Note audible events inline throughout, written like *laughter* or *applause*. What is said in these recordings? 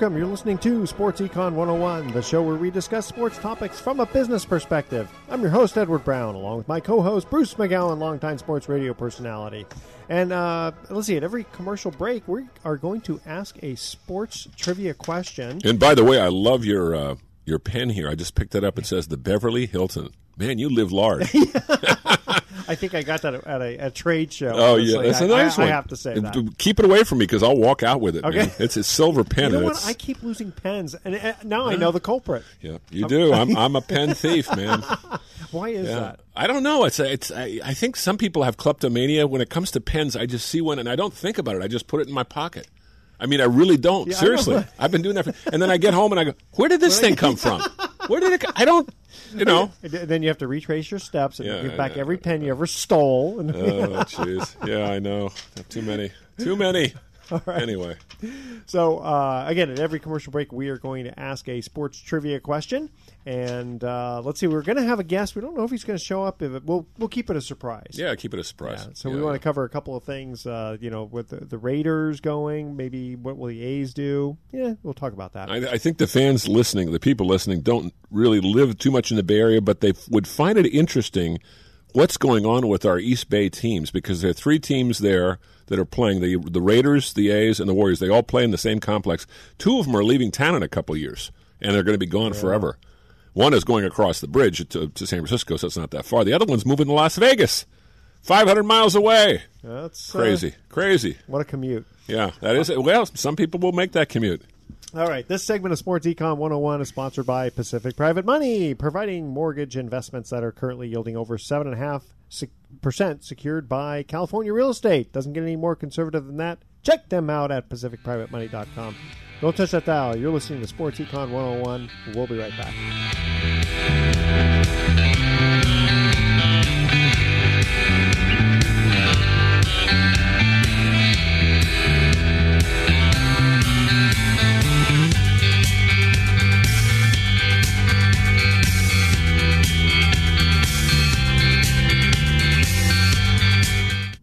Welcome. You're listening to Sports Econ 101, the show where we discuss sports topics from a business perspective. I'm your host, Edward Brown, along with my co host, Bruce McGowan, longtime sports radio personality. And uh, let's see, at every commercial break, we are going to ask a sports trivia question. And by the way, I love your uh, your pen here. I just picked it up. It says the Beverly Hilton. Man, you live large. *laughs* *laughs* I think I got that at a, a trade show. Oh honestly. yeah, that's a I- nice I, one. I have to say that. Keep it away from me because I'll walk out with it. Okay. man. It's a silver pen. You know what? I keep losing pens, and uh, now I know the culprit. yeah, you do. I'm I'm a pen thief, man. *laughs* Why is Yeah. that? I don't know. It's it's. I, I think some people have kleptomania. When it comes to pens, I just see one and I don't think about it. I just put it in my pocket. I mean, I really don't. Yeah, I. Seriously, I've been doing that. For, and then I get home and I go, "Where did this thing come from? Where did it? I don't. You know. *laughs* Then you have to retrace your steps and Yeah, give back every pen you ever stole. Oh, jeez. Yeah, I know. Too many. Too many. *laughs* Anyway, So uh, again, at every commercial break, we are going to ask a sports trivia question, and uh, let's see, we're going to have a guest. We don't know if he's going to show up. If it, we'll we'll keep it a surprise. yeah, keep it a surprise. Yeah, So Yeah, we want yeah. to cover a couple of things. Uh, you know, with the, the Raiders going, maybe what will the A's do? Yeah, we'll talk about that. I, I think the fans listening, the people listening, don't really live too much in the Bay Area, but they would find it interesting what's going on with our East Bay teams because there are three teams there that are playing the the Raiders, the A's, and the Warriors. They all play in the same complex. Two of them are leaving town in a couple of years, and they're going to be gone forever. One is going across the bridge to, to San Francisco, so it's not that far. The other one's moving to Las Vegas, 500 miles away. That's uh, Crazy, crazy. what a commute. Yeah, that is it. Well, some people will make that commute. All right, this segment of Sports Econ 101 is sponsored by Pacific Private Money, providing mortgage investments that are currently yielding over 7.5% secured by California real estate. Doesn't get any more conservative than that. Check them out at pacificprivatemoney.com. Don't touch that dial. You're listening to Sports Econ 101. We'll be right back.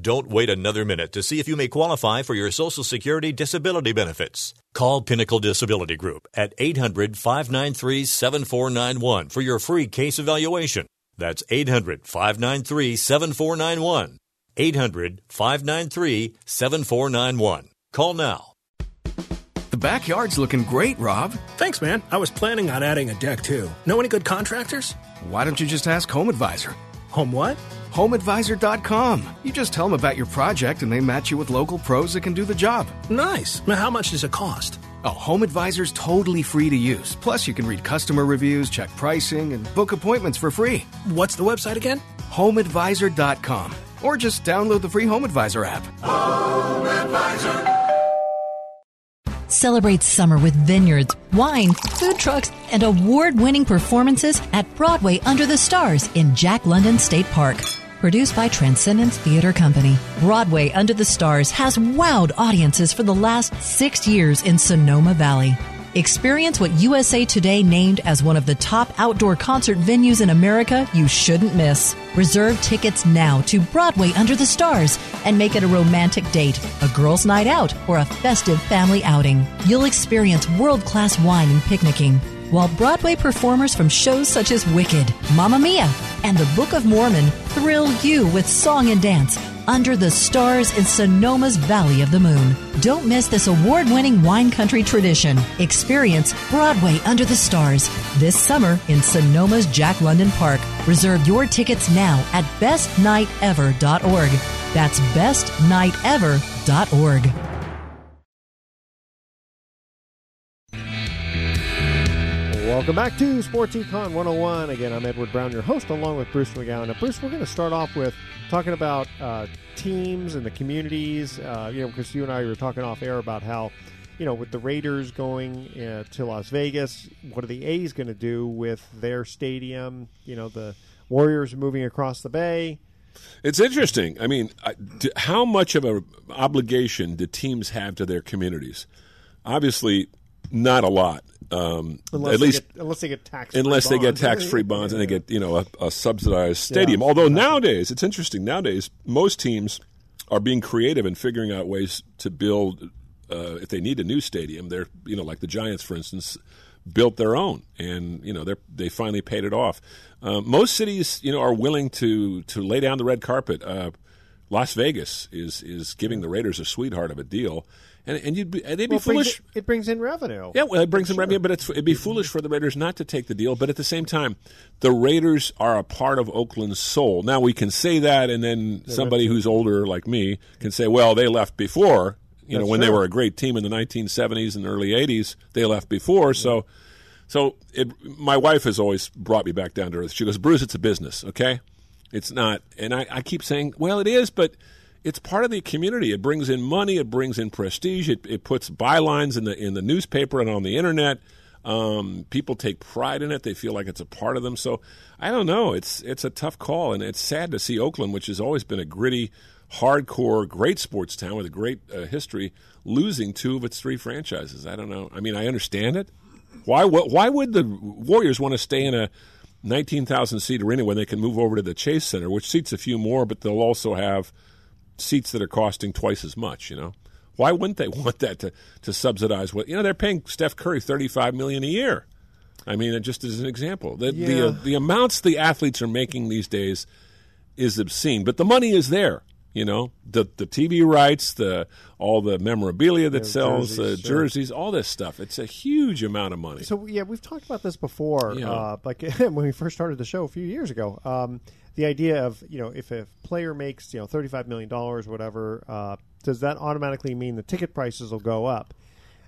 Don't wait another minute to see if you may qualify for your Social Security disability benefits. Call Pinnacle Disability Group at 800 593 7491 for your free case evaluation. That's 800 593 7491. 800 593 7491. Call now. The backyard's looking great, Rob. Thanks, man. I was planning on adding a deck too. Know any good contractors? Why don't you just ask Home Advisor? Home what? HomeAdvisor.com. You just tell them about your project and they match you with local pros that can do the job. Nice. Now, how much does it cost? Oh, Home Advisor's totally free to use. Plus, you can read customer reviews, check pricing, and book appointments for free. What's the website again? HomeAdvisor.com. Or just download the free HomeAdvisor app. Home Advisor. Celebrate summer with vineyards, wine, food trucks, and award winning performances at Broadway Under the Stars in Jack London State Park. Produced by Transcendence Theater Company, Broadway Under the Stars has wowed audiences for the last six years in Sonoma Valley. Experience what USA Today named as one of the top outdoor concert venues in America you shouldn't miss. Reserve tickets now to Broadway Under the Stars and make it a romantic date, a girls' night out, or a festive family outing. You'll experience world class wine and picnicking, while Broadway performers from shows such as Wicked, Mamma Mia, and The Book of Mormon thrill you with song and dance under the stars in Sonoma's Valley of the Moon. Don't miss this award winning wine country tradition. Experience Broadway Under the Stars this summer in Sonoma's Jack London Park. Reserve your tickets now at bestnightever.org. That's bestnightever.org. Welcome back to Sports Econ 101. Again, I'm Edward Brown, your host, along with Bruce McGowan. Now, Bruce, we're going to start off with talking about uh, teams and the communities. Uh, you know, because you and I were talking off air about how, you know, with the Raiders going uh, to Las Vegas, what are the A's going to do with their stadium? You know, the Warriors moving across the bay. It's interesting. I mean, how much of an obligation do teams have to their communities? Obviously, not a lot. Um, unless at least get, unless they get tax unless they get tax free bonds yeah. *laughs* and they get you know a, a subsidized stadium. Yeah, Although nowadays it's interesting. Nowadays most teams are being creative and figuring out ways to build. Uh, if they need a new stadium, they're you know like the Giants, for instance, built their own, and you know they they finally paid it off. Uh, most cities you know are willing to to lay down the red carpet. Uh, Las Vegas is is giving the Raiders a sweetheart of a deal and and you'd be, they'd be well, foolish. It, it, brings in revenue. Yeah, well, it brings in revenue, but it'd be mm-hmm. foolish for the Raiders not to take the deal. But at the same time, the Raiders are a part of Oakland's soul. Now we can say that, and then somebody who's older like me can say, "Well, they left before." You That's know, when true. they were a great team in the 1970s and early 80s, they left before. Yeah. So, so it, my wife has always brought me back down to earth. She goes, "Bruce, it's a business, okay? It's not." And I, I keep saying, "Well, it is, but." It's part of the community. It brings in money. It brings in prestige. It, it puts bylines in the in the newspaper and on the internet. Um, people take pride in it. They feel like it's a part of them. So I don't know. It's it's a tough call, and it's sad to see Oakland, which has always been a gritty, hardcore, great sports town with a great uh, history, losing two of its three franchises. I don't know. I mean, I understand it. Why why would the Warriors want to stay in a 19,000 seat arena when they can move over to the Chase Center, which seats a few more, but they'll also have seats that are costing twice as much. You know, why wouldn't they *laughs* want that to to subsidize what you know? They're paying Steph Curry thirty five million a year. I mean, just as an example, the yeah. the, uh, the amounts the athletes are making these days is obscene, but the money is there. You know, the the TV rights, the all the memorabilia that yeah, sells, jerseys, uh, jerseys all this stuff. It's a huge amount of money. So yeah, we've talked about this before. Yeah. Uh, like *laughs* when we first started the show a few years ago. Um, the idea of you know if a player makes you know thirty five million dollars, whatever, uh, does that automatically mean the ticket prices will go up?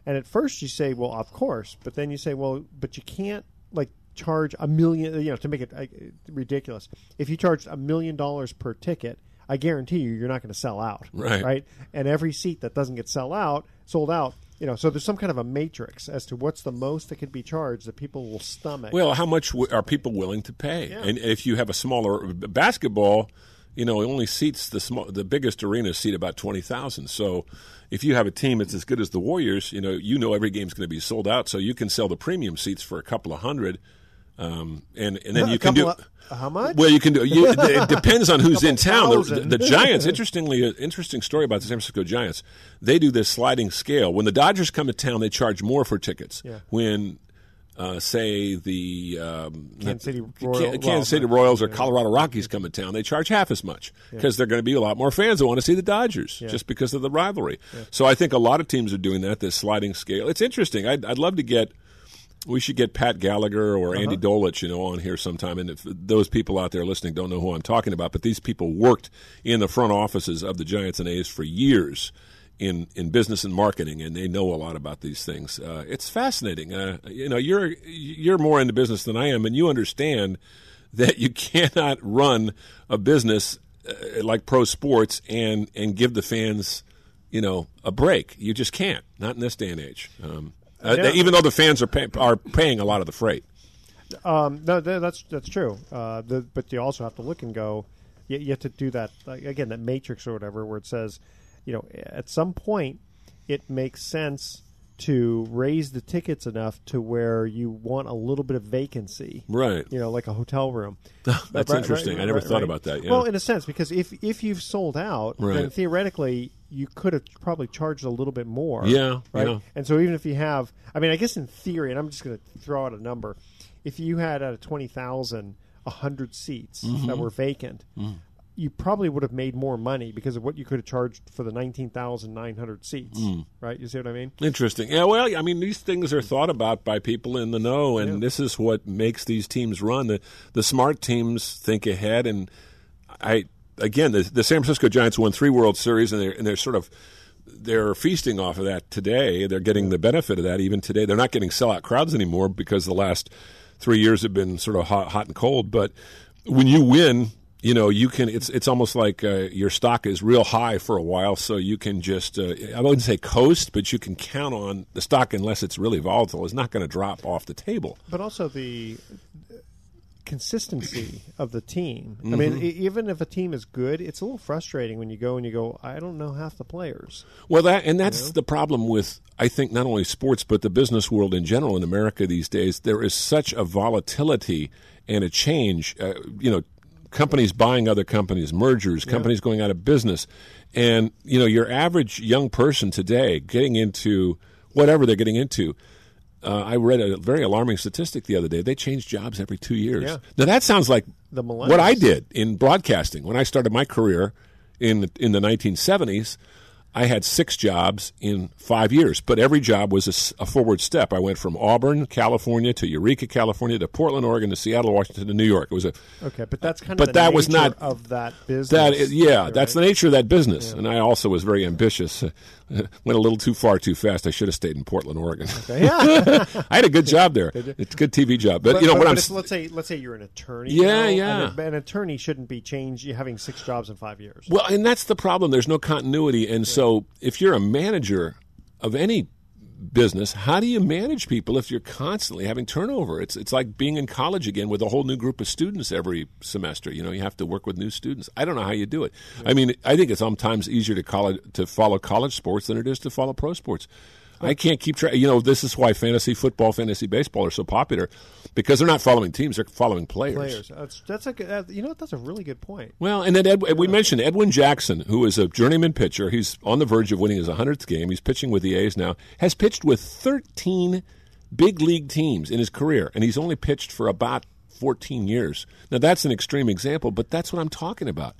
And at first you say, well, of course, but then you say, well, but you can't like charge a million, you know, to make it uh, ridiculous. If you charge a million dollars per ticket, I guarantee you, you're not going to sell out, right? Right, and every seat that doesn't get sell out, sold out, you know, so there's some kind of a matrix as to what's the most that can be charged that people will stomach. Well, how much w- are people willing to pay? Yeah. And if you have a smaller basketball, you know, it only seats the small, the biggest arenas seat about twenty thousand. So, if you have a team that's as good as the Warriors, you know, you know every game's going to be sold out, so you can sell the premium seats for a couple of hundred. Um, and and then you can do. of- how much? Well, you can do. You, *laughs* it depends on who's in town. The, the Giants, interestingly, interesting story about the San Francisco Giants. They do this sliding scale. When the Dodgers come to town, they charge more for tickets. Yeah. When, uh, say the um, Kansas City Royal- Kansas well, City Royals or Colorado Rockies come to town, they charge half as much because they're going to be a lot more fans that want to see the Dodgers just because of the rivalry. So I think a lot of teams are doing that. This sliding scale. It's interesting. I'd, I'd love to get. We should get Pat Gallagher or Andy Dolich, you know, on here sometime. And if those people out there listening don't know who I'm talking about, but these people worked in the front offices of the Giants and A's for years in in business and marketing, and they know a lot about these things. Uh, it's fascinating. Uh, you know, you're you're more into business than I am, and you understand that you *laughs* cannot run a business uh, like pro sports and and give the fans, you know, a break. You just can't. Not in this day and age. Um, uh, Yeah. even though the fans are pay, are paying a lot of the freight. Um, no, that's that's true. Uh, the, but you also have to look and go. You, you have to do that like, again. That matrix or whatever, where it says, you know, at some point, it makes sense to raise the tickets enough to where you want a little bit of vacancy, Right. You know, like a hotel room. *laughs* That's interesting. I never thought about that, yeah. Well, in a sense, because if if you've sold out, then theoretically you could have probably charged a little bit more. Yeah, right. yeah. And so even if you have, I mean, I guess in theory, and I'm just going to throw out a number, if you had out of twenty thousand a hundred seats Mm-hmm. that were vacant. Mm. You probably would have made more money because of what you could have charged for the nineteen thousand nine hundred seats, Mm. right? You see what I mean? Interesting. Yeah, well, I mean, these things are thought about by people in the know, and this is what makes these teams run. The, the smart teams think ahead, and I again, the, the San Francisco Giants won three World Series, and they're and they're sort of they're feasting off of that today. They're getting the benefit of that even today. They're not getting sellout crowds anymore because the last three years have been sort of hot, hot and cold. But when you win, you know you can. It's it's almost like uh, your stock is real high for a while, so you can just uh, I wouldn't say coast, but you can count on the stock unless it's really volatile is not going to drop off the table. But also the consistency of the team. I Mm-hmm. mean, e- even if a team is good, it's a little frustrating when you go and you go, I don't know half the players. Well, that and that's the problem with I think not only sports but the business world in general in America these days. There is such a volatility and a change. Uh, you know, companies buying other companies, mergers, companies going out of business, and you know your average young person today getting into whatever they're getting into. Uh, I read a very alarming statistic the other day. They change jobs every two years. Yeah. Now that sounds like The what I did in broadcasting when I started my career in in the 1970s. I had six jobs in five years, but every job was a forward step. I went from Auburn, California, to Eureka, California, to Portland, Oregon, to Seattle, Washington, to New York. It was a Okay, but that's kind of But the that was not- of that business. that is, yeah, right? that's the nature of that business. And I also was very ambitious. Uh, *laughs* Went a little too far too fast. I should have stayed in Portland, Oregon. Yeah. *laughs* I had a good job there. It's a good TV job, but, But, you know but, what but I'm. let's say let's say you're an attorney. Yeah, now, yeah. a- an attorney shouldn't be changed. Having six jobs in five years. Well, and that's the problem. There's no continuity, and so if you're a manager of any business, how do you manage people if you're constantly having turnover? It's it's like being in college again with a whole new group of students every semester. You know, you have to work with new students. I don't know how you do it. I mean, I think it's sometimes easier to college to follow college sports than it is to follow pro sports. I can't keep track. You know, this is why fantasy football, fantasy baseball are so popular because they're not following teams; they're following players. Players. That's that's a good, you know what? That's a really good point. Well, and then Ed, we mentioned Edwin Jackson, who is a journeyman pitcher. He's on the verge of winning his 100th game. He's pitching with the A's now. Has pitched with 13 big league teams in his career, and he's only pitched for about 14 years. Now, that's an extreme example, but that's what I'm talking about.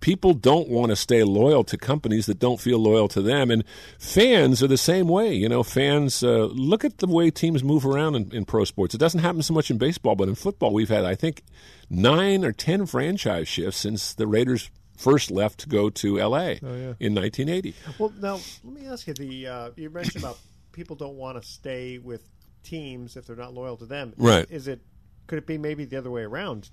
People don't want to stay loyal to companies that don't feel loyal to them, and fans are the same way. You know, fans uh, look at the way teams move around in, in pro sports. It doesn't happen so much in baseball, but in football, we've had, I think, nine or ten franchise shifts since the Raiders first left to go to L.A. in 1980. Well, now let me ask you: the uh, you mentioned about people don't want to stay with teams if they're not loyal to them. Right. Is it? Could it be maybe the other way around?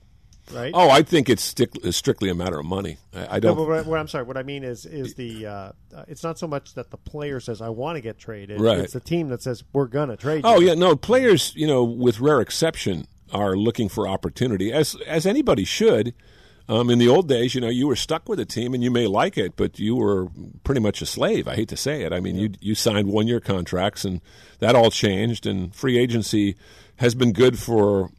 Right. Oh, I think it's strictly a matter of money. I, I don't. but what, what I'm sorry. What I mean is, is the uh, uh, it's not so much that the player says I want to get traded. Right. It's the team that says we're gonna trade. Oh you. yeah, no. Players, you know, with rare exception, are looking for opportunity, as as anybody should. Um, in the old days, you know, you were stuck with a team, and you may like it, but you were pretty much a slave. I hate to say it. I mean, you you signed one year contracts, and that all changed. And free agency has been good for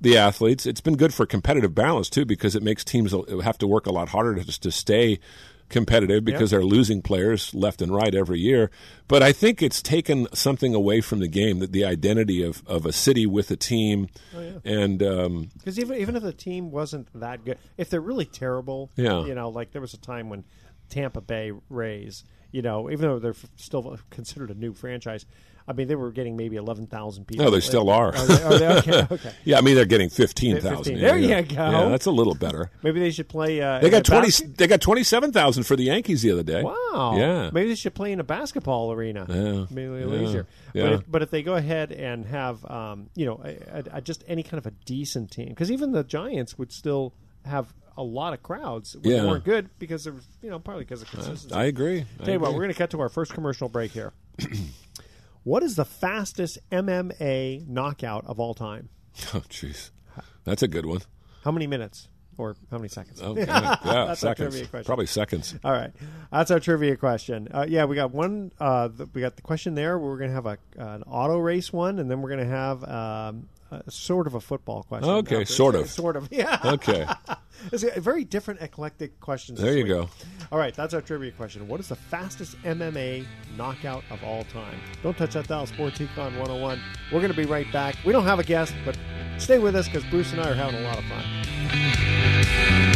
the athletes. It's been good for competitive balance too because it makes teams have to work a lot harder to, to stay competitive because yep. they're losing players left and right every year. But I think it's taken something away from the game that the identity of, of a city with a team, oh, yeah. and because um, even even if the team wasn't that good, if they're really terrible, yeah. you know, like there was a time when Tampa Bay Rays, you know, even though they're still considered a new franchise, I mean, they were getting maybe eleven thousand people. No, they still are. Are they, are they? Okay, *laughs* okay. yeah, I mean, they're getting fifteen thousand. There yeah, you go. Yeah, that's a little better. maybe they should play. Uh, they got twenty. Basket? They got twenty seven thousand for the Yankees the other day. Wow. Yeah. Maybe they should play in a basketball arena. Yeah. Maybe yeah. easier. Yeah. But if, but if they go ahead and have, um, you know, a, a, a, just any kind of a decent team, because even the Giants would still have a lot of crowds which yeah. weren't good because was, you know, partly because of consistency. I agree. I Tell agree. you what, we're going to cut to our first commercial break here. *clears throat* what is the fastest MMA knockout of all time? *laughs* Oh, jeez, that's a good one. How many minutes? Or how many seconds? Oh, *laughs* yeah, That's seconds. Our trivia question. Probably seconds. All right, that's our trivia question. Uh, yeah, we got one. Uh, the, we got the question there. We're going to have a, an auto race one, and then we're going to have um, a, sort of a football question. Okay, after. sort of, *laughs* sort of. Yeah. Okay. It's a very different, eclectic questions. There you week. go. All right, that's our trivia question. What is the fastest MMA knockout of all time? Don't touch that dial. Sports Econ 101. We're going to be right back. We don't have a guest, but stay with us because Bruce and I are having a lot of fun.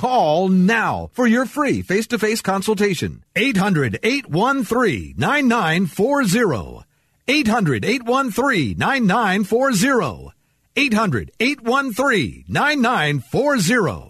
Call now for your free face-to-face consultation. 800-813-9940. 800-813-9940. 800-813-9940.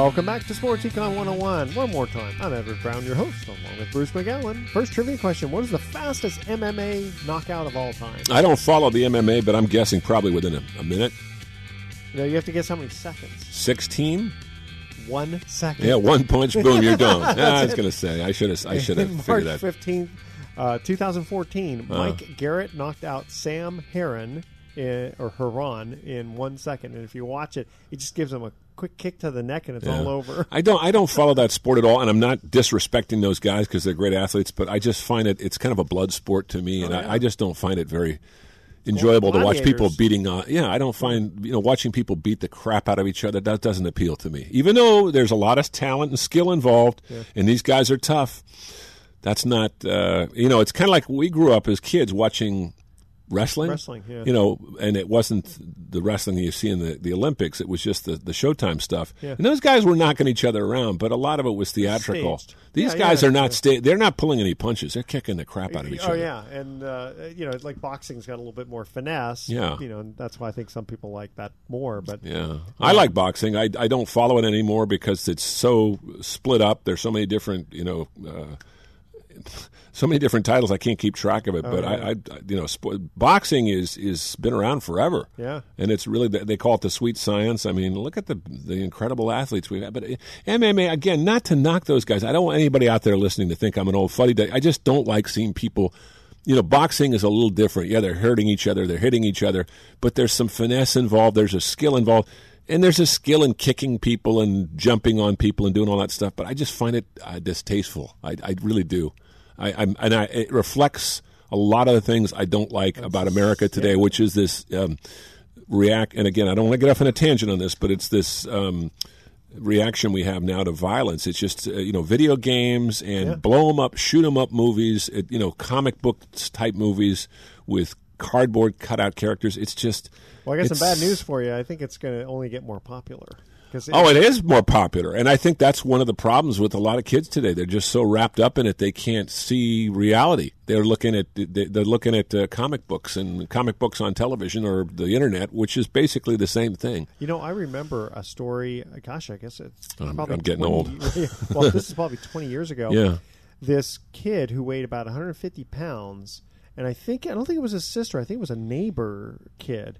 Welcome back to Sports Econ 101. One more time, I'm Edward Brown, your host, along with Bruce McGowan. First trivia question What is the fastest MMA knockout of all time? I don't follow the MMA, but I'm guessing probably within a, a minute. No, you have to guess how many seconds. 16? One second. Yeah, one punch, boom, you're done. That's *laughs* Ah, I was going to say, I should have I should have March figured that. 15th, uh, 2014, Uh. Mike Garrett knocked out Sam Heron, in, or Heron, in one second. And if you watch it, it just gives him a quick kick to the neck and it's Yeah. all over. *laughs* I don't. I don't follow that sport at all, and I'm not disrespecting those guys because they're great athletes. But I just find it. It's kind of a blood sport to me, and Oh, yeah. I, I just don't find it very enjoyable to watch people beating. Uh, yeah, I don't find you know watching people beat the crap out of each other. That doesn't appeal to me. Even though there's a lot of talent and skill involved, Yeah. and these guys are tough. That's not. Uh, you know, it's kind of like we grew up as kids watching. Wrestling, Wrestling, yeah. you know, and it wasn't the wrestling you see in the, the Olympics. It was just the, the Showtime stuff. Yeah. And those guys were knocking each other around, but a lot of it was theatrical. Staged. These Yeah, guys yeah, are not sta- They're not pulling any punches. They're kicking the crap out of each oh other. yeah, and uh, you know, like boxing's got a little bit more finesse. Yeah. you know, and that's why I think some people like that more. But Yeah, I like boxing. I, I don't follow it anymore because it's so split up. There's so many different, you know, uh, so many different titles. I can't keep track of it. Oh, but yeah. I, I, you know, sp- boxing is is been around forever. Yeah. and it's really they call it the sweet science. I mean, look at the the incredible athletes we have. Had. But uh, MMA again, not to knock those guys. I don't want anybody out there listening to think I'm an old fuddy. duddy. I just don't like seeing people. You know, boxing is a little different. Yeah, they're hurting each other, they're hitting each other, but there's some finesse involved. There's a skill involved. And there's a skill in kicking people and jumping on people and doing all that stuff, but I just find it uh, distasteful. I, I really do. I, I'm, and I, it reflects a lot of the things I don't like about America today, which is this um, react. And again, I don't want to get off on a tangent on this, but it's this um, reaction we have now to violence. It's just uh, you know video games and Yeah. blow them up, shoot them up movies. It, you know comic book type movies with cardboard cutout characters. It's just well, I got some bad news for you. I think it's going to only get more popular. Oh, it is more popular, and I think that's one of the problems with a lot of kids today. They're just so wrapped up in it they can't see reality. They're looking at they're looking at uh, comic books and comic books on television or the internet, which is basically the same thing. You know, I remember a story. Gosh, I guess it's I'm- probably I'm getting 20 old. *laughs* well, this is *laughs* probably 20 years ago. Yeah. This kid who weighed about 150 pounds, and I think I don't think it was his sister. I think it was a neighbor kid.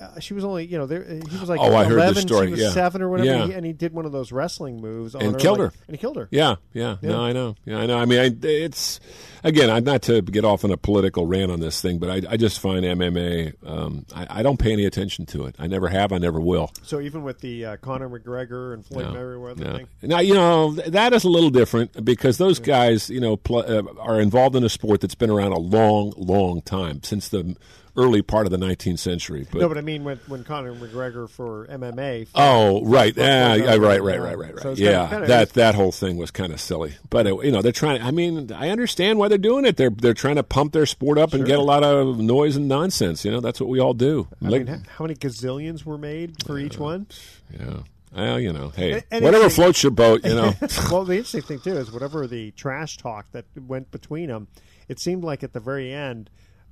Uh, she was only, you know, there, he was like Oh, I 11, heard the story, she was yeah. seven or whatever, Yeah. he- and he did one of those wrestling moves on and her, killed like- her. and he killed her. Yeah, yeah, Yeah. No, I know. Yeah, I know. I mean, I, it's again, I'm not to get off on a political rant on this thing, but I, I just find MMA. Um, I, I don't pay any attention to it. I never have. I never will. So even with the uh, Conor McGregor and Floyd No, Mayweather no. thing, Now you know that is a little different because those guys, you know, pl- uh, are involved in a sport that's been around a long, long time since the early part of the 19th century. But, no, but I mean when when Conor McGregor for MMA. oh, right, Floyd yeah, yeah, Mayweather, right, right, uh, right, right, right. so yeah, kinda- kinda- that that whole thing was kind of silly. But uh, you know, they're trying. I mean, I understand why they're doing it. They're they're trying to pump their sport up and get a lot of noise and nonsense. You know, that's what we all do. I Like- mean, how many gazillions were made for each one? yeah. Well, you know, hey, And- and whatever floats your boat, you know. *laughs* well, the interesting thing too is whatever the trash talk that went between them, it seemed like at the very end,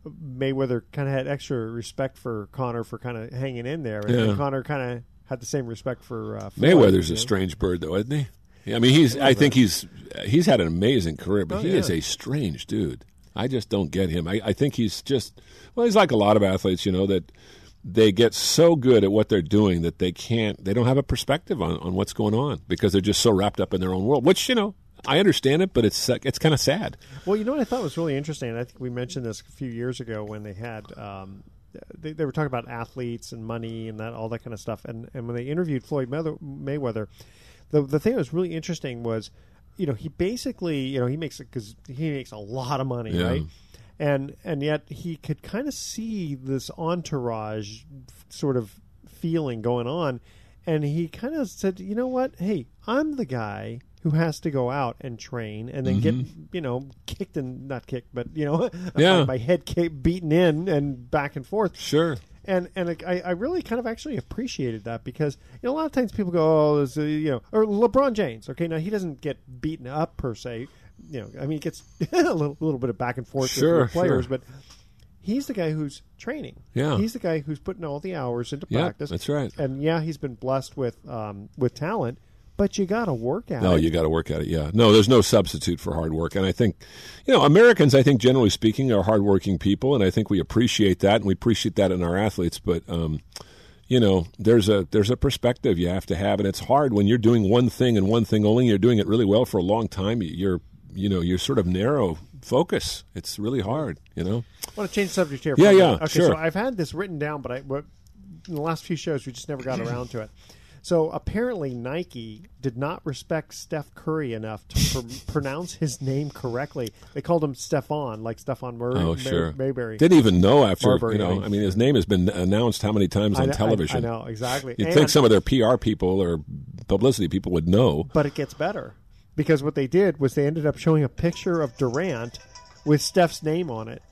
Mayweather kind of had extra respect for Conor for kind of hanging in there, and, Yeah. Conor kind of had the same respect for uh, Floyd, Mayweather's you a strange bird, though, isn't he? Yeah, I mean, he's. I think he's. He's had an amazing career, but Oh, he yeah. is a strange dude. I just don't get him. I, I think he's just. Well, he's like a lot of athletes, you know, that they get so good at what they're doing that they can't. They don't have a perspective on, on what's going on because they're just so wrapped up in their own world. Which you know, I understand it, but it's it's kind of sad. Well, you know what I thought was really interesting, I think we mentioned this a few years ago when they had um, they, they were talking about athletes and money and that all that kind of stuff, and and when they interviewed Floyd Mayweather, the the thing that was really interesting was, you know, he basically you know he makes because he makes a lot of money, Yeah. right? And and yet he could kind of see this entourage sort of feeling going on, and he kind of said, you know what? Hey, I'm the guy who has to go out and train and then get you know kicked and not kicked but you know *laughs* Mm-hmm. Yeah. my, head beaten in and back and forth Sure. and and I, I really kind of actually appreciated that because you know a lot of times people go oh there's a, you know or LeBron James okay now he doesn't get beaten up per se you know I mean he gets *laughs* a little, little bit of back and forth Sure, with players sure. but he's the guy who's training Yeah. he's the guy who's putting all the hours into Yeah, practice that's right. and yeah he's been blessed with um, with talent But you got to work at no, it. No, you got to work at it. Yeah. No, there's no substitute for hard work. And I think, you know, Americans, I think generally speaking, are hardworking people, and I think we appreciate that, and we appreciate that in our athletes. But, um, you know, there's a there's a perspective you have to have, and it's hard when you're doing one thing and one thing only. You're doing it really well for a long time. You're you know you're sort of narrow focus. It's really hard. You know. I want to change subject here. Yeah, yeah, okay, sure. So I've had this written down, but I but in the last few shows we just never got around to it. So apparently Nike did not respect Steph Curry enough to pr- *laughs* pronounce his name correctly. They called him Stefan, like Stefan Mur- Oh, Mar- sure. Marbury. Didn't even know after Marbury, you know. I mean. I mean, his name has been announced how many times I on I- television? I know, exactly. You'd And- think some of their PR people or publicity people would know. But it gets better because what they did was they ended up showing a picture of Durant with Steph's name on it.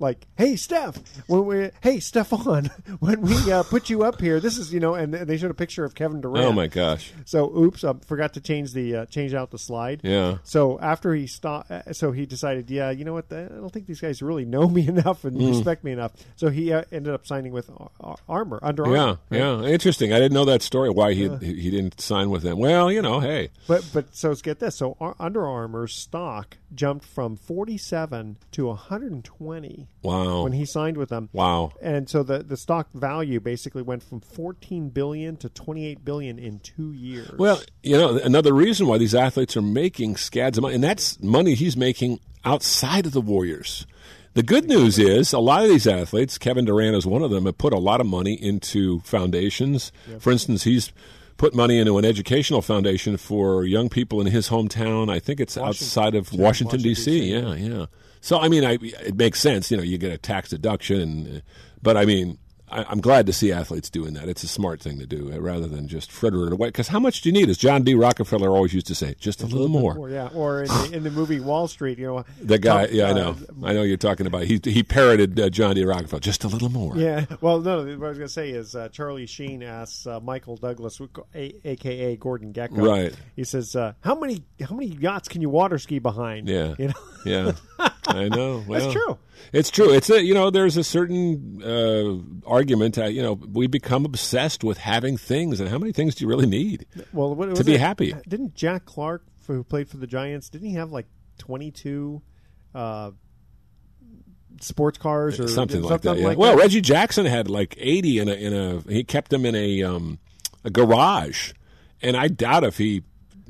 Like, hey Steph, when we, hey Stefan, *laughs* when we uh, put you up here, this is you know, and they showed a picture of Kevin Durant. Oh my gosh! So, oops, I forgot to change the uh, change out the slide. Yeah. So after he stopped, uh, so he decided, yeah, you know what? I don't think these guys really know *laughs* me enough and Mm. respect me enough. So he uh, ended up signing with Ar- Armor Under Yeah, Armour. right? yeah, interesting. I didn't know that story. Why he Yeah. he didn't sign with them? Well, you know, hey, But but so let's get this. So Ar- Under Armour's stock jumped from 47 to 120 Wow. when he signed with them. Wow. And so the the stock value basically went from 14 billion to 28 billion in 2 years. Well, you know, another reason why these athletes are making scads of money, and that's money he's making outside of the Warriors. The good news is a lot of these athletes, Kevin Durant is one of them, have put a lot of money into foundations. For instance, he's put money into an educational foundation for young people in his hometown. I think it's outside of Washington, Washington, D.C. D.C., Yeah, yeah. So I mean, I, it makes sense. You know, you get a tax deduction, and, but I mean, I, I'm glad to see athletes doing that. It's a smart thing to do uh, rather than just fritter it away. Because how much do you need? As John D. Rockefeller always used to say, just a little more. Or, yeah, or in the, in the movie Wall Street, you know, *laughs* The guy, Tom- yeah, I uh, know, I know you're talking about. He he parroted uh, John D. Rockefeller, just a little more. Yeah. *laughs* Well, no. What I was going to say is uh, Charlie Sheen asks uh, Michael Douglas, a- aka Gordon Gekko. Right. He says, uh, "How many how many yachts can you water ski behind?" Yeah, You know. yeah, *laughs* I know. *laughs* That's true. It's true. It's a you know. There's a certain uh, argument. Uh, you know, we become obsessed with having things, and how many things do you really need? Well, what, to be it? happy. Didn't Jack Clark, who played for the Giants, didn't he have like twenty two uh, sports cars or something like that. Yeah. well, Reggie Jackson had like eighty in a in a. He kept them in a um, a garage, and I doubt if he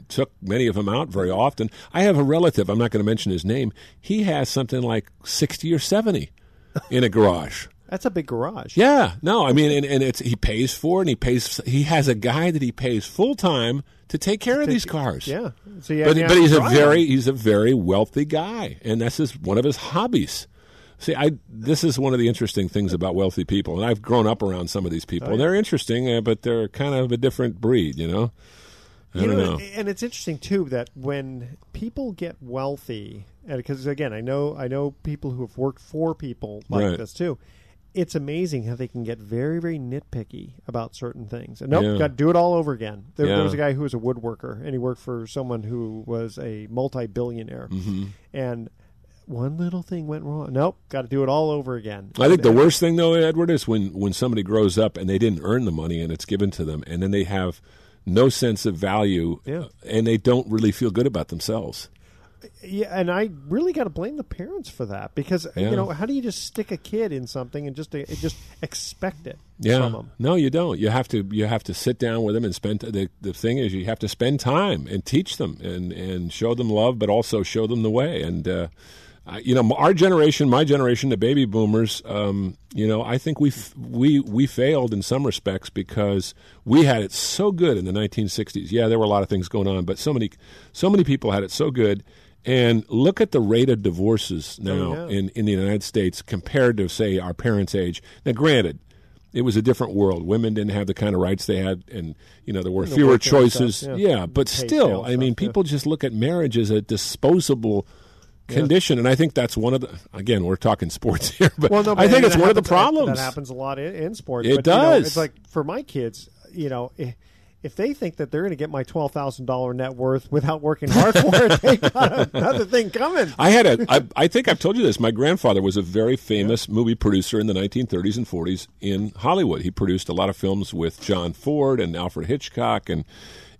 took many of them out very often. I have a relative. I'm not going to mention his name. He has something like sixty or seventy in a garage. *laughs* That's a big garage. Yeah, no, I mean, and, and it's he pays for it, and he pays. He has a guy that he pays full time to take care of these cars. Yeah. So yeah, but but he's a very he's a very wealthy guy, and that's his one of his hobbies. See, I this is one of the interesting things about wealthy people, and I've grown up around some of these people. Oh, yeah. They're interesting, uh, but they're kind of a different breed, you know. I you know, know. and it's interesting too that when people get wealthy, because again, I know I know people who have worked for people like Right. this too. It's amazing how they can get very, very nitpicky about certain things. And nope, Yeah. got to do it all over again. There, there was a guy who was a woodworker, and he worked for someone who was a multi-billionaire. Mhm. And one little thing went wrong. Nope, got to do it all over again. I think the worst thing though, Edward, is when when somebody grows up and they didn't earn the money and it's given to them, and then they have no sense of value, Yeah. and they don't really feel good about themselves. Yeah, and I really got to blame the parents for that because Yeah. you know how do you just stick a kid in something and just just expect it Yeah, from them? no, you don't. You have to you have to sit down with them and spend. The the thing is, you have to spend time and teach them and and show them love, but also show them the way. And uh, I- you know, our generation, my generation, the baby boomers. Um, you know, I think we f- we we failed in some respects because we had it so good in the 1960s. Yeah, there were a lot of things going on, but so many so many people had it so good. And look at the rate of divorces now Oh, yeah. in, in the United States compared to, say, our parents' age. Now, granted, it was a different world. Women didn't have the kind of rights they had, and you know there were the fewer choices. stuff, yeah. yeah. but still, I mean, stuff, yeah. people just look at marriage as a disposable condition, and I think that's one of the. Again, we're talking sports *laughs* here, but Well, no, but I think it's one of the problems. That happens a lot in, in sports. It but, you know, does. it's like for my kids, you know. If, if they think that they're going to get my twelve thousand dollar net worth without working hard for it, they *laughs* got another thing coming. I had a. I, I think I've told you this. My grandfather was a very famous movie producer in the 1930s and 40s in Hollywood. He produced a lot of films with John Ford and Alfred Hitchcock, and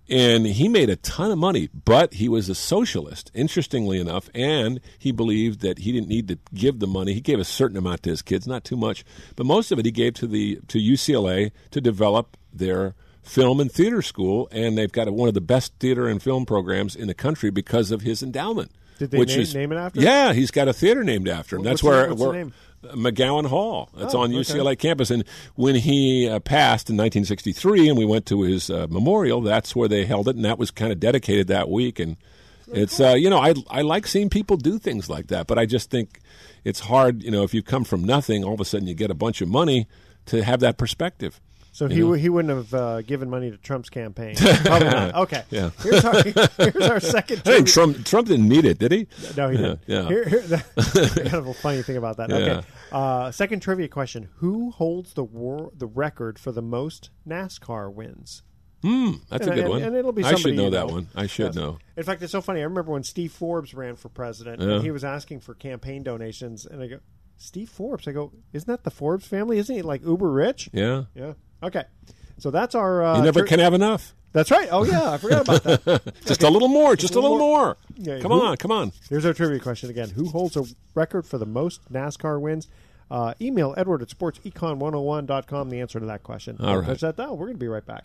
and he made a ton of money, but he was a socialist, interestingly enough, and he believed that he didn't need to give the money. He gave a certain amount to his kids, not too much, but most of it he gave to the to UCLA to develop their film and theater school, and they've got one of the best theater and film programs in the country because of his endowment. Did they which name, is, name it after? Yeah, he's got a theater named after him. That's What's where, the- what's the where name? Macgowan Hall. It's Oh, on okay. UCLA campus. And when he uh, passed in 1963, and we went to his uh, memorial, that's where they held it, and that was kind of dedicated that week. And it's uh, you know I I like seeing people do things like that, but I just think it's hard. You know, if you come from nothing, all of a sudden you get a bunch of money to have that perspective. So he know? w- he wouldn't have uh, given money to Trump's campaign. *laughs* Probably not. Okay. Yeah. Here's our *laughs* here's our second. Trivia- Trump Trump didn't need it, did he? No, he yeah, didn't. Yeah. Here, here, the, *laughs* kind of a funny thing about that. Yeah. Okay. Uh, second trivia question: Who holds the war, the record for the most NASCAR wins? Hmm, that's And- a good and- one. and it'll be I should know you that know. one. I should Yes. know. In fact, it's so funny. I remember when Steve Forbes ran for president, Yeah. and he was asking for campaign donations, and I go, "Steve Forbes." I go, "Isn't that the Forbes family? Isn't he like uber rich?" Yeah. Yeah. Okay. So that's our. Uh, you never can have enough. That's right. Oh yeah, I forgot about that. *laughs* just a little more. Just a little more. Yeah, come who- on, come on. Here's our trivia question again. Who holds a record for the most NASCAR wins? Uh, email Edward at sportsecon101.com the answer to that question. All Don't. Touch that down. We're going to be right back.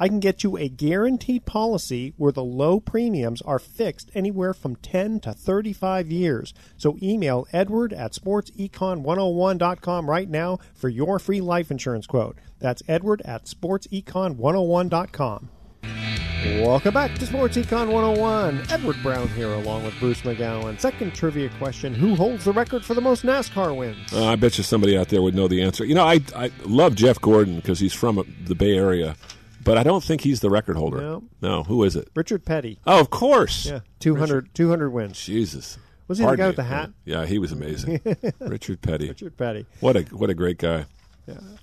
I can get you a guaranteed policy where the low premiums are fixed anywhere from 10 to 35 years. So email edward at sportsecon101.com right now for your free life insurance quote. That's edward at sportsecon101.com. Welcome back to Sports Econ 101. Edward Brown here, along with Bruce McGowan. Second trivia question Who holds the record for the most NASCAR wins? Uh, I bet you somebody out there would know the answer. You know, I, I love Jeff Gordon because he's from the Bay Area, but I don't think he's the record holder. No. No, who is it? Richard Petty. Oh, of course. Yeah, 200, 200 wins. Jesus. Was he the guy me. with the hat? Yeah, he was amazing. *laughs* Richard Petty. Richard Petty. What a what a great guy.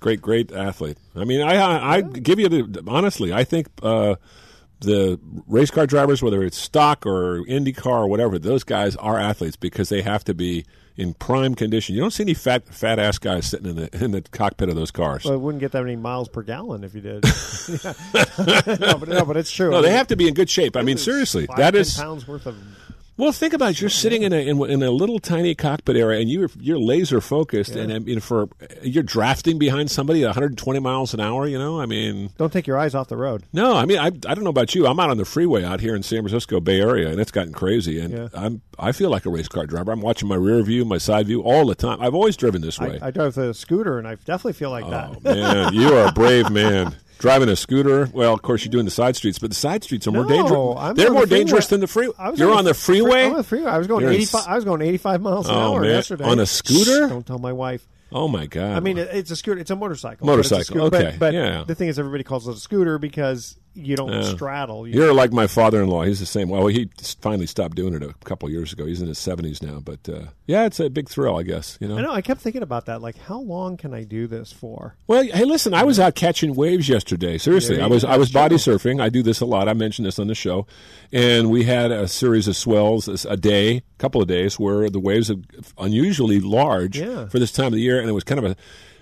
Great, great athlete. I mean, I I, I give you the honestly. I think uh, the race car drivers, whether it's stock or IndyCar or whatever, those guys are athletes because they have to be in prime condition. You don't see any fat fat ass guys sitting in the in the cockpit of those cars. Well, it wouldn't get that many miles per gallon if you did. *laughs* *laughs* no, but, no, but it's true. No, they have to be in good shape. I mean, seriously, Five, that is pounds worth of. Well, think about it. You're sitting in a in, in a little tiny cockpit area, and you're you're laser focused, and I mean, for you're drafting behind somebody at 120 miles an hour. You know, I mean, Don't take your eyes off the road. no, I mean, I, I don't know about you. I'm out on the freeway out here in San Francisco Bay Area, and it's gotten crazy. And Yeah. I'm I feel like a race car driver. I'm watching my rear view, my side view all the time. I've always driven this way. I, I drive the scooter, and I definitely feel like oh that. man, you are a brave man. *laughs* Driving a scooter, well, of course you're doing the side streets, but the side streets are more No, dangerous. I'm They're more the dangerous than the freeway. I was You're on the freeway. I'm on the freeway. I was going You're 85. I was going 85 miles an Oh, hour man. yesterday On a scooter? Shh, don't tell my wife. Oh my god! I mean, it's a scooter. It's a motorcycle. but a Motorcycle. But- okay, But, yeah. the thing is, everybody calls it a scooter because you don't Yeah. straddle. You You're like my father-in-law. He's the same. Well, he finally stopped doing it a couple years ago. He's in his 70s now, but uh, yeah, it's a big thrill, I guess. You know. I know. I kept thinking about that. Like, how long can I do this for? Well, hey, listen, I was out catching waves yesterday. Seriously, I was I was body surfing. I do this a lot. I mentioned this on the show, and we had a series of swells a day, a couple of days, where the waves are unusually large Yeah. for this time of the year, and it was kind of a.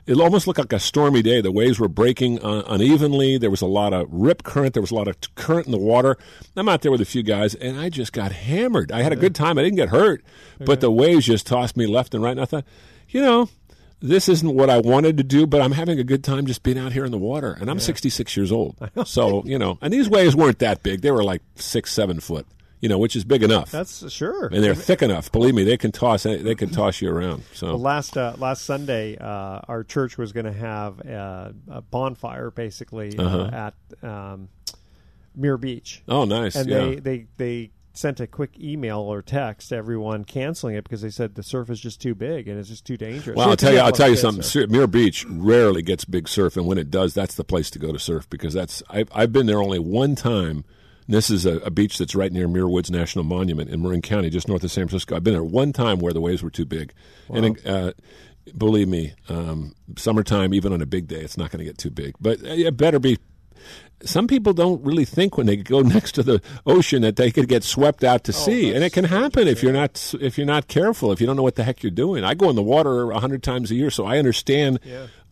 It almost looked like a stormy day. The waves were breaking uh, unevenly. There was a lot of rip current. There was a lot of t- current in the water. I'm out there with a few guys, and I just got hammered. I had a good time. I didn't get hurt, but the waves just tossed me left and right. And I thought, you know, this isn't what I wanted to do, but I'm having a good time just being out here in the water. And I'm 66 years old. *laughs* So, you know, and these waves weren't that big. They were like six, seven foot, you know, which is big enough. That's sure. and they're thick enough. Believe me, they can toss, they can *laughs* toss you around. So, Well, last uh, last Sunday, uh, our church was going to have uh, a bonfire, basically Uh-huh. uh, at um, Muir Beach. Oh, nice, And yeah. they, they they sent a quick email or text to everyone canceling it because they said the surf is just too big and it's just too dangerous. Well, I'll tell you, I'll tell you something. Sure. Sur- Muir Beach rarely gets big surf, and when it does, that's the place to go to surf because that's I've, I've been there only one time. This is a, a beach that's right near Muir Woods National Monument in Marin County, just north of San Francisco. I've been there one time where the waves were too big, and uh, believe me, um, summertime, even on a big day, it's not going to get too big. But uh, it better be. Some people don't really think when they go *laughs* next to the ocean that they could get swept out to sea, and it can happen if you're not if you're not careful. If you don't know what the heck you're doing, I go in the water a hundred times a year, so I understand.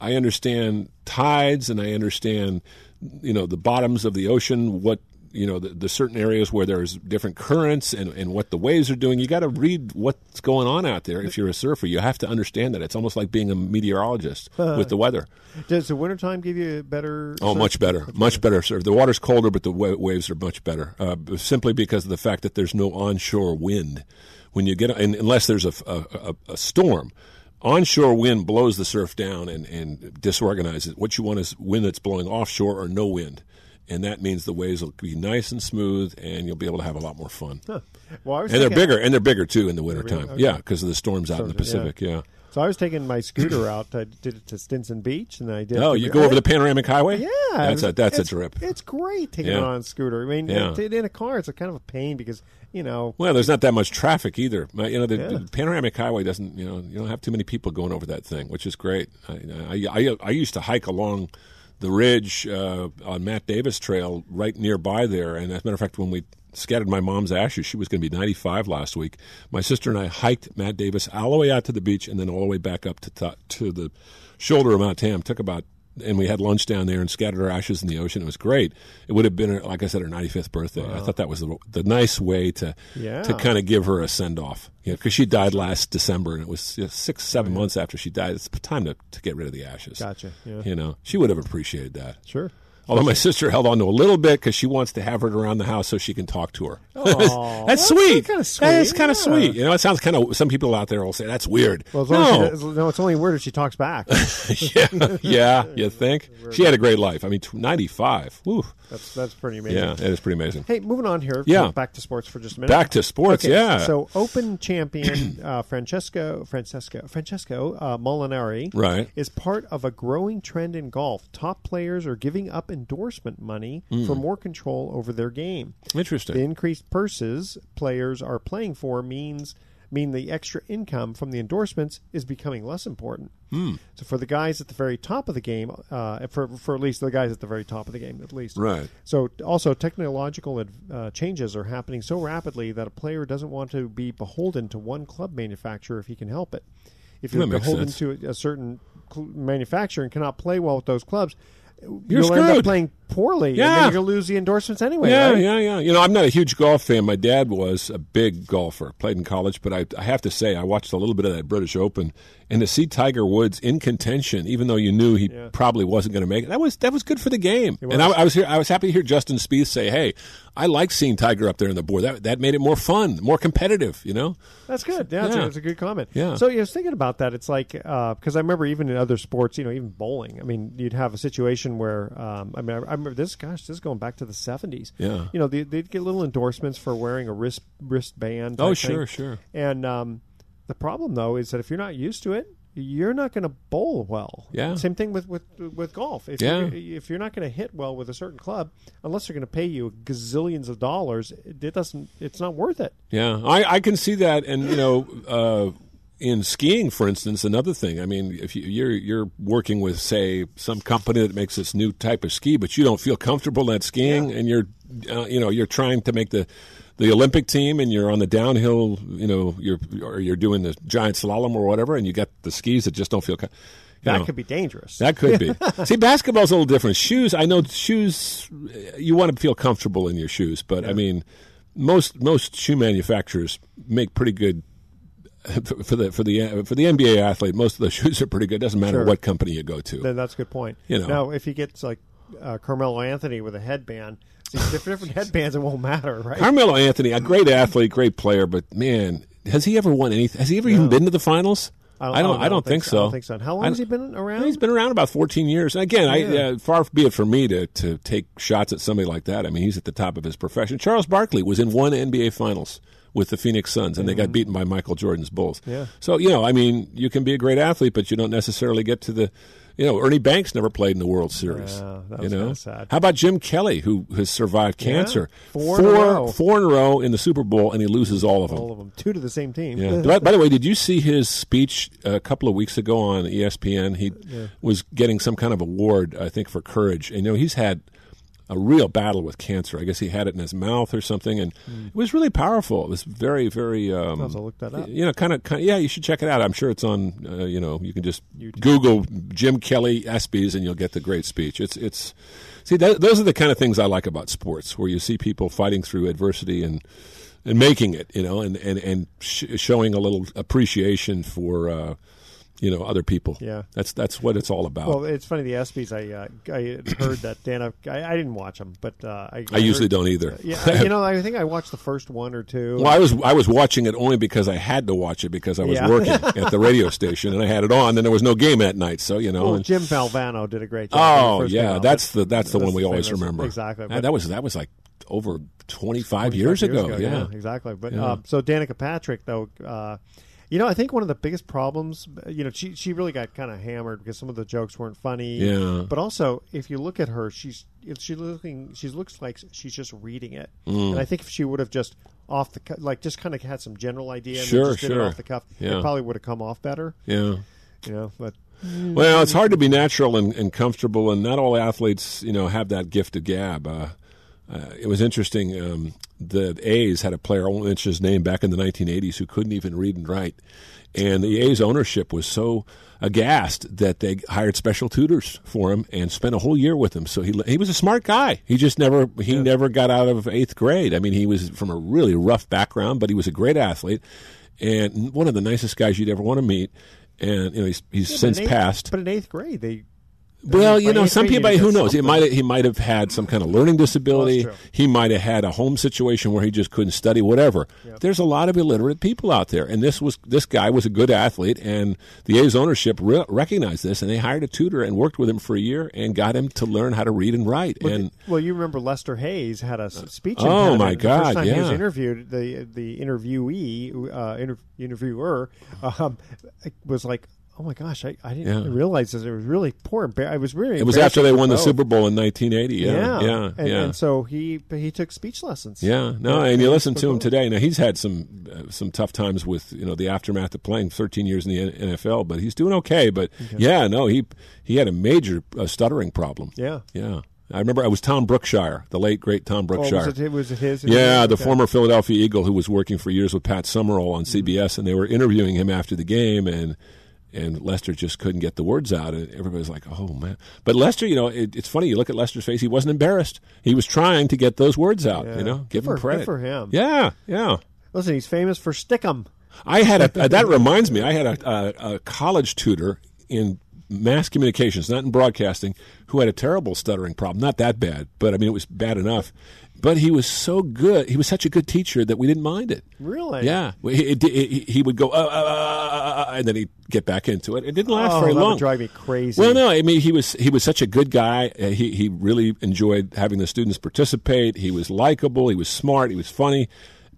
I understand tides, and I understand you know the bottoms of the ocean. What you know the, the certain areas where there's different currents and, and what the waves are doing. You got to read what's going on out there. If you're a surfer, you have to understand that. It's almost like being a meteorologist with the weather. Does the wintertime give you a better? Oh, surf? much better, much better. Sir, the water's colder, but the wa- waves are much better. Uh, simply because of the fact that there's no onshore wind. When you get, and unless there's a, a, a, a storm, onshore wind blows the surf down and, and disorganizes it. What you want is wind that's blowing offshore or no wind, and that means the waves will be nice and smooth, and you'll be able to have a lot more fun. Huh. Well, I was And they're bigger, and they're bigger too in the wintertime. Okay. Yeah, because of the storms out in the Storms, yeah. Pacific. Yeah. So I was taking my scooter out. I did it to Stinson Beach, and I did. Oh, you go over the panoramic highway? Yeah, that's a that's a trip. It's great taking Yeah. it on a scooter. I mean, Yeah. in, in a car, it's a kind of a pain because you know. Well, there's not that much traffic either. You know, the, Yeah. the panoramic highway doesn't. You know, you don't have too many people going over that thing, which is great. I I, I, I used to hike along the ridge uh, on Matt Davis Trail right nearby there, and as a matter of fact, when we scattered my mom's ashes, she was going to be 95 last week. My sister and I hiked Matt Davis all the way out to the beach, and then all the way back up to to, to the shoulder of Mount Tam. Took about and we had lunch down there and scattered our ashes in the ocean. It was great. It would have been, like I said, her 95th birthday. I thought that was the, the nice way to Yeah. to kind of give her a send off. Yeah, because she died last December, and it was you know, six, oh, seven months after she died. It's time to, to get rid of the ashes. Gotcha, yeah. You know, she would have appreciated that. Sure. Although my sister held on to a little bit because she wants to have her around the house so she can talk to her. *laughs* Aw, that's, that's sweet. kinda sweet, That is kind of yeah. sweet. You know, it sounds kind of. Some people out there will say that's weird. Well, as long as she no, does- no, it's only weird if she talks back. *laughs* yeah, yeah. You think she had a great life? I mean, ninety five. Woo. That's that's pretty amazing. Yeah, it is pretty amazing. Hey, moving on here. Yeah. back to sports for just a minute. Back to sports, Okay, yeah. So, Open champion uh, Francesco Francesco Francesco uh, Molinari Right. is part of a growing trend in golf. Top players are giving up endorsement money Mm. for more control over their game. Interesting. The increased purses players are playing for means mean the extra income from the endorsements is becoming less important. Hmm. So for the guys at the very top of the game, uh, for for at least the guys at the very top of the game, at least. Right. So also technological uh, changes are happening so rapidly that a player doesn't want to be beholden to one club manufacturer if he can help it. If you're beholden sense. to a certain manufacturer and cannot play well with those clubs, You're will end up screwed. playing poorly, and Yeah. then you're going to lose the endorsements anyway. yeah, right? yeah, yeah. You know, I'm not a huge golf fan. My dad was a big golfer, played in college, but I, I have to say, I watched a little bit of that British Open, and to see Tiger Woods in contention, even though you knew he probably wasn't going to make it, that was that was good for the game. And I, was. I was here. I was happy to hear Justin Spieth say, "Hey, I like seeing Tiger up there in the board. That that made it more fun, more competitive." You know. That's good. Yeah, That's, a, that's a good comment. Yeah. So yeah, I was thinking about that. It's like because I remember even in other sports, you know, even bowling. I mean, you'd have a situation where um, I mean, I, I remember this. Gosh, this is going back to the seventies. Yeah. You know, they, they'd get little endorsements for wearing a wrist wristband. Oh, sure, thing. sure. And um, the problem though is that if you're not used to it. You're not going to bowl well. Yeah. Same thing with with, with golf. If Yeah. you're, if you're not going to hit well with a certain club, unless they're going to pay you gazillions of dollars, it doesn't. It's not worth it. Yeah, I, I can see that, and you know, uh, in skiing, for instance, another thing. I mean, if you, you're you're working with, say, some company that makes this new type of ski, but you don't feel comfortable in that skiing, and you're, uh, you know, you're trying to make the the Olympic team, and you're on the downhill, you know, you're or you're doing the giant slalom or whatever, and you got the skis that just don't feel. co- you That know. could be dangerous. That could be. *laughs* See, basketball's a little different. Shoes, I know shoes. You want to feel comfortable in your shoes, but I mean, most most shoe manufacturers make pretty good *laughs* for the for the for the NBA athlete. Most of the *laughs* shoes are pretty good. Doesn't matter Sure. what company you go to. Then that's a good point. You know. now if he gets like uh, Carmelo Anthony with a headband, different, *laughs* headbands, it won't matter, right? Carmelo Anthony, a great athlete, great player, but man, has he ever won anything? Has he ever even been to the finals? I don't- I don't. I don't think think so. I don't think so. How long has he been around? He's been around about 14 years. And again, I, uh, far be it from me to, to take shots at somebody like that. I mean, he's at the top of his profession. Charles Barkley was in one NBA Finals with the Phoenix Suns, and they got beaten by Michael Jordan's Bulls. Yeah. So you know, I mean, you can be a great athlete, but you don't necessarily get to the. You know, Ernie Banks never played in the World Series. Yeah, you know, sad. how about Jim Kelly, who has survived Yeah, cancer, four in a row. four in a row in the Super Bowl, and he loses all of them. All of them, two to the same team. Yeah. *laughs* by, by the way, did you see his speech a couple of weeks ago on ESPN? He Yeah. was getting some kind of award, I think, for courage. And, you know, he's had a real battle with cancer. I guess he had it in his mouth or something, and it was really powerful. It was very, very. Um. I'll look that up. You know, kind of, kind of. Yeah, you should check it out. I'm sure it's on. Uh, you know, you can just Google Jim Kelly ESPYS, and you'll get the great speech. It's, it's. See, th- those are the kind of things I like about sports, where you see people fighting through adversity and and making it, you know, and and and sh- showing a little appreciation for, uh, you know, other people. Yeah. that's that's what it's all about. Well, it's funny the ESPYS. I uh, I heard that Dan. I, I didn't watch them, but uh, I, I usually heard- don't either. Yeah, you *laughs* know, I think I watched the first one or two. Well, I was I was watching it only because I had to watch it because I was Yeah. working *laughs* at the radio station and I had it on and there was no game that night. So you know, Well, and- Jim Valvano did a great job. oh yeah, that's the that's the one we always famous. remember. Exactly. Uh, but- that was that was like over twenty five 25 years, ago. Yeah. exactly. But Yeah. uh, so Danica Patrick, though, uh, you know, I think one of the biggest problems, you know, she she really got kind of hammered because some of the jokes weren't funny. Yeah. But also, if you look at her, she's if she looking, she looks like she's just reading it. Mm. And I think if she would have just off the cu- like just kind of had some general idea and Sure, just did it sure. off the cuff, Yeah. it probably would have come off better. yeah. You know, but Well, it's hard to be natural and, and comfortable, and not all athletes, you know, have that gift of gab. Uh, uh, it was interesting. Um, the A's had a player, I won't mention his name, back in the 1980s who couldn't even read and write, and the A's ownership was so aghast that they hired special tutors for him and spent a whole year with him. So he he was a smart guy. He just never he never got out of eighth grade. I mean, he was from a really rough background, but he was a great athlete and one of the nicest guys you'd ever want to meet. And you know, he's he's Yeah, since eighth- passed. But in eighth grade, they Well, you know, some people. Who knows? He something. might he might have had some kind of learning disability. Well, he might have had a home situation where he just couldn't study. Whatever. There's a lot of illiterate people out there, and this was this guy was a good athlete, and the A's ownership re- recognized this, and they hired a tutor and worked with him for a year and got him to learn how to read and write. and Well, you remember Lester Hayes had a speech. Oh, my The God, First time he was interviewed, the the interviewee, uh, inter- interviewer, um, was like, "Oh my gosh, I, I didn't Yeah. realize this. It was really poor. I was really. it was after they won the Super. Bowl in 1980. Yeah, Yeah, yeah, and, yeah. and so he he took speech lessons. Yeah, no, and you listen to him today. Now he's had some uh, some tough times with you know the aftermath of playing 13 years in the NFL, but he's doing okay. But yeah, no, he he had a major uh, stuttering problem. Yeah. yeah. I remember I was Tom Brookshier, the late great Tom Oh, Brookshier. was it was it his? Yeah, the Okay. former Philadelphia Eagle who was working for years with Pat Summerall on Mm-hmm. CBS, and they were interviewing him after the game, and and Lester just couldn't get the words out, and everybody's like, "Oh man!" But Lester, you know, it, it's funny. You look at Lester's face; he wasn't embarrassed. He was trying to get those words out. Yeah. You know, give for- him credit for him. Yeah, yeah. Listen, he's famous for stickum. I had a uh, that *laughs* reminds me. I had a, a, a college tutor in mass communications, not in broadcasting, who had a terrible stuttering problem. Not that bad, but I mean it was bad enough. But he was so good. He was such a good teacher that we didn't mind it. Really? Yeah. He, would go, uh, uh, uh, uh, and then he'd get back into it. It didn't last Oh, very long. drive me crazy. Well, no, I mean he was he was such a good guy. Uh, he he really enjoyed having the students participate. He was likable. He was smart. He was funny,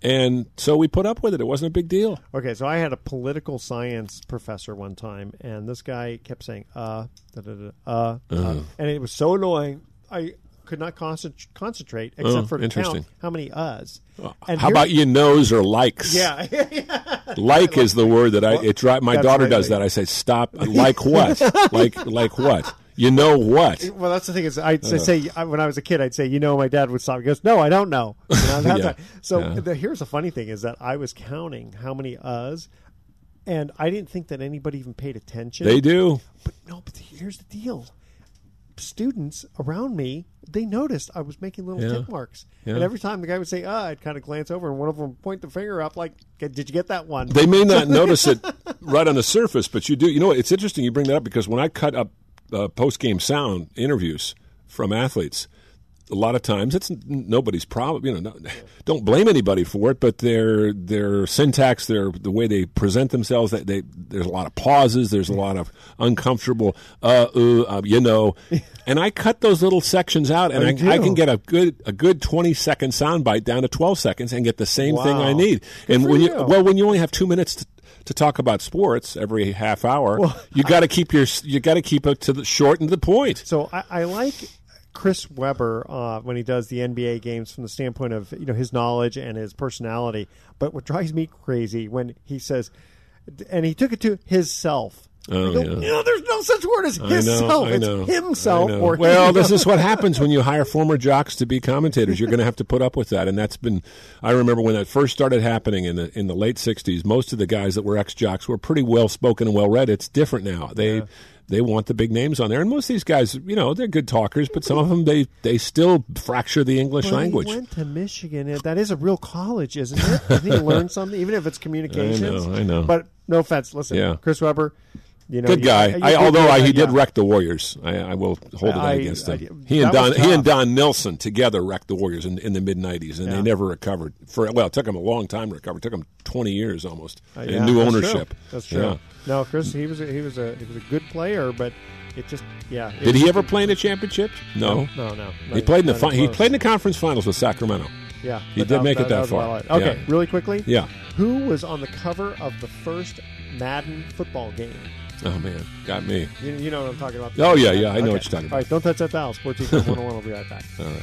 and so we put up with it. It wasn't a big deal. Okay, so I had a political science professor one time, and this guy kept saying "uh," da, da, da, uh, uh, Uh-huh. and it was so annoying. I could not concent- concentrate except Oh, for to count how many uhs. And How here- about you knows or likes? Yeah, *laughs* Like is the word that I it drive my daughter right. does that. I say stop. *laughs* Like what? like like what? You know what? Well, that's the thing is, I'd Uh. say I, when I was a kid, I'd say, you know, my dad would stop. He goes, no, I don't know. *laughs* Yeah. So Yeah. the, here's the funny thing is that I was counting how many uhs, and I didn't think that anybody even paid attention. They do. But no, but here's the deal. Students around me, they noticed I was making little Yeah. tick marks. Yeah. And every time the guy would say, ah, I'd kind of glance over, and one of them would point the finger up like, did you get that one? They may not *laughs* notice it right on the surface, but you do. You know, what? it's interesting you bring that up because when I cut up uh, post game sound interviews from athletes, a lot of times it's nobody's problem. You know, no, *laughs* don't blame anybody for it, but their their syntax, their the way they present themselves, they, they there's a lot of pauses, there's a lot of uncomfortable, uh, uh, uh you know, *laughs* and I cut those little sections out, and I I. I can get a good a good twenty second soundbite down to twelve seconds and get the same thing I need. Good and when you you. well, when you only have two minutes to, to talk about sports every half hour, you *laughs* got to keep your you got to keep it to the short and the point. So I, I like Chris Webber uh, when he does the NBA games from the standpoint of you know his knowledge and his personality. But what drives me crazy when he says, and he took it to his self. Oh, go, yeah. No, there's no such word as I his know, self. I It's know, himself or well, this is what happens when you *laughs* hire former jocks to be commentators. You're going to have to put up with that, and that's been. I remember when that first started happening in the in the late '60s. Most of the guys that were ex jocks were pretty well spoken and well read. It's different now. They. They want the big names on there, and most of these guys, you know, they're good talkers, but some of them they they still fracture the English language. He went to Michigan. That is a real college, isn't it? Didn't he learn something, even if it's communications? *laughs* I know, I know. But no offense. Listen, Yeah. Chris Webber, you know, Good guy. you I, although I, he uh, did yeah. wreck the Warriors, I, I will hold it against him. he and Don he and. Don Nelson together wrecked the Warriors in, in the mid '90s, and Yeah. they never recovered. For well, it took them a long time to recover. It took them 20 years almost. Uh, yeah, new that's ownership. True. That's true. Yeah. No, Chris, he was a, he was a he was a good player, but it just yeah. it Did he ever play in a championship? No, No, no, no. He played in the fi- he played in the conference finals with Sacramento. Yeah, he did that- make it that, was far. Okay, really quickly. Yeah. Who was on the cover of the first Madden football game? Oh man, got me. You, you know what I'm talking about. Oh, yeah, yeah, I know Okay. what you're talking about. All right, don't touch that dial. Sports Econ 101. *laughs* We'll be right back. All right.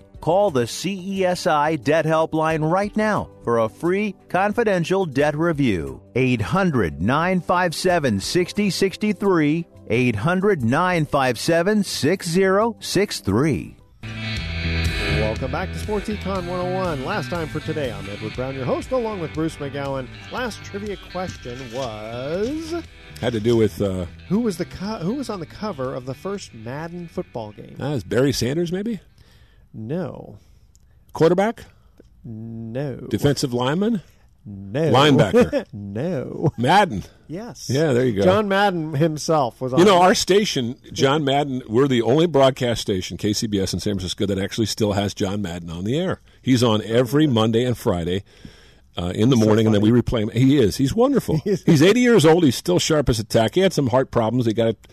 Call the CESI Debt Helpline right now for a free confidential debt review. 800 957 6063. 800 957 6063. Welcome back to Sports Econ 101. Last time for today, I'm Edward Brown, your host, along with Bruce McGowan. Last trivia question was had to do with uh, who was the co- who was on the cover of the first Madden football game? Uh, is Barry Sanders maybe? No. Quarterback? No. Defensive lineman? No. Linebacker? *laughs* no. Madden? Yes. Yeah, there you go. John Madden himself was on. You know, our station, John Madden, we're the only broadcast station, KCBS in San Francisco, that actually still has John Madden on the air. He's on every Monday and Friday. Uh, in the morning, so and then we replay him. He is. He's wonderful. *laughs* he's 80 years old. He's still sharp as a tack. He had some heart problems. He got it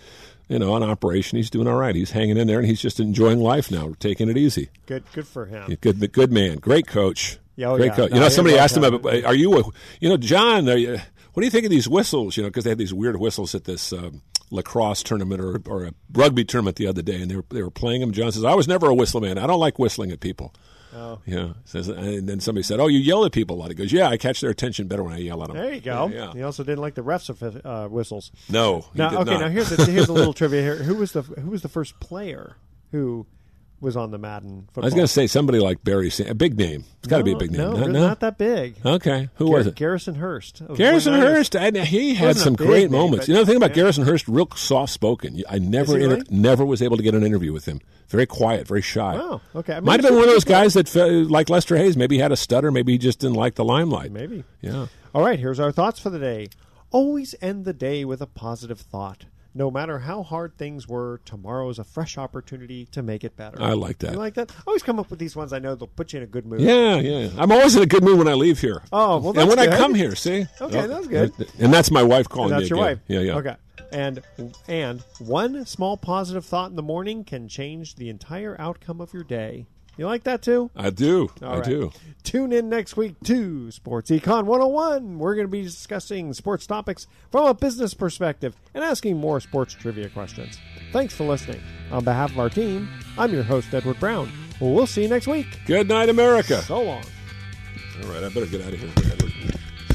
you know, on operation. He's doing all right. He's hanging in there, and he's just enjoying life now, taking it easy. Good, good for him. Good, good man. Great coach. Yeah, oh, Great yeah. coach. No, you know, somebody asked him, him. "Are you, a, you know, John? Are you, what do you think of these whistles? You know, because they had these weird whistles at this um, lacrosse tournament or, or a rugby tournament the other day, and they were they were playing them. John says, "I was never a whistle man. I don't like whistling at people." Oh. Yeah. Says, and then somebody said, "Oh, you yell at people a lot." He goes, "Yeah, I catch their attention better when I yell at them." There you go. Yeah, yeah. He also didn't like the refs uh, whistles. No. Now, okay. Not. Now here's a, here's a little *laughs* trivia here. Who was the who was the first player who was on the Madden football? I was going to say somebody like Barry, Sand- a big name. It's got to no, be a big name. No, no, really not that big. Okay, who Gar- was it? Garrison Hearst. Garrison Hearst. I, he had some great name, moments. but, you know the thing about yeah. Garrison Hearst, real soft spoken. I never, inter- really? never was able to get an interview with him. Very quiet, very shy. Oh, Okay. I mean, Might have been one of those guys that, like Lester Hayes, maybe had a stutter, maybe he just didn't like the limelight. Maybe. Yeah. All right. Here's our thoughts for the day. Always end the day with a positive thought. No matter how hard things were, tomorrow is a fresh opportunity to make it better. I like that. You like that? I always come up with these ones I know they'll put you in a good mood. Yeah, yeah. I'm always in a good mood when I leave here. Oh, well, and when I come here, see? Okay, Oh, that's good. And that's my wife calling And that's your again. wife. Yeah, yeah. Okay. And and one small positive thought in the morning can change the entire outcome of your day. You like that too? I do. All I right. do. Tune in next week to Sports Econ 101. We're going to be discussing sports topics from a business perspective and asking more sports trivia questions. Thanks for listening. On behalf of our team, I'm your host, Edward Brown. Well, we'll see you next week. Good night, America. So long. All right, I better get out of here. Edward.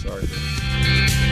Sorry. man.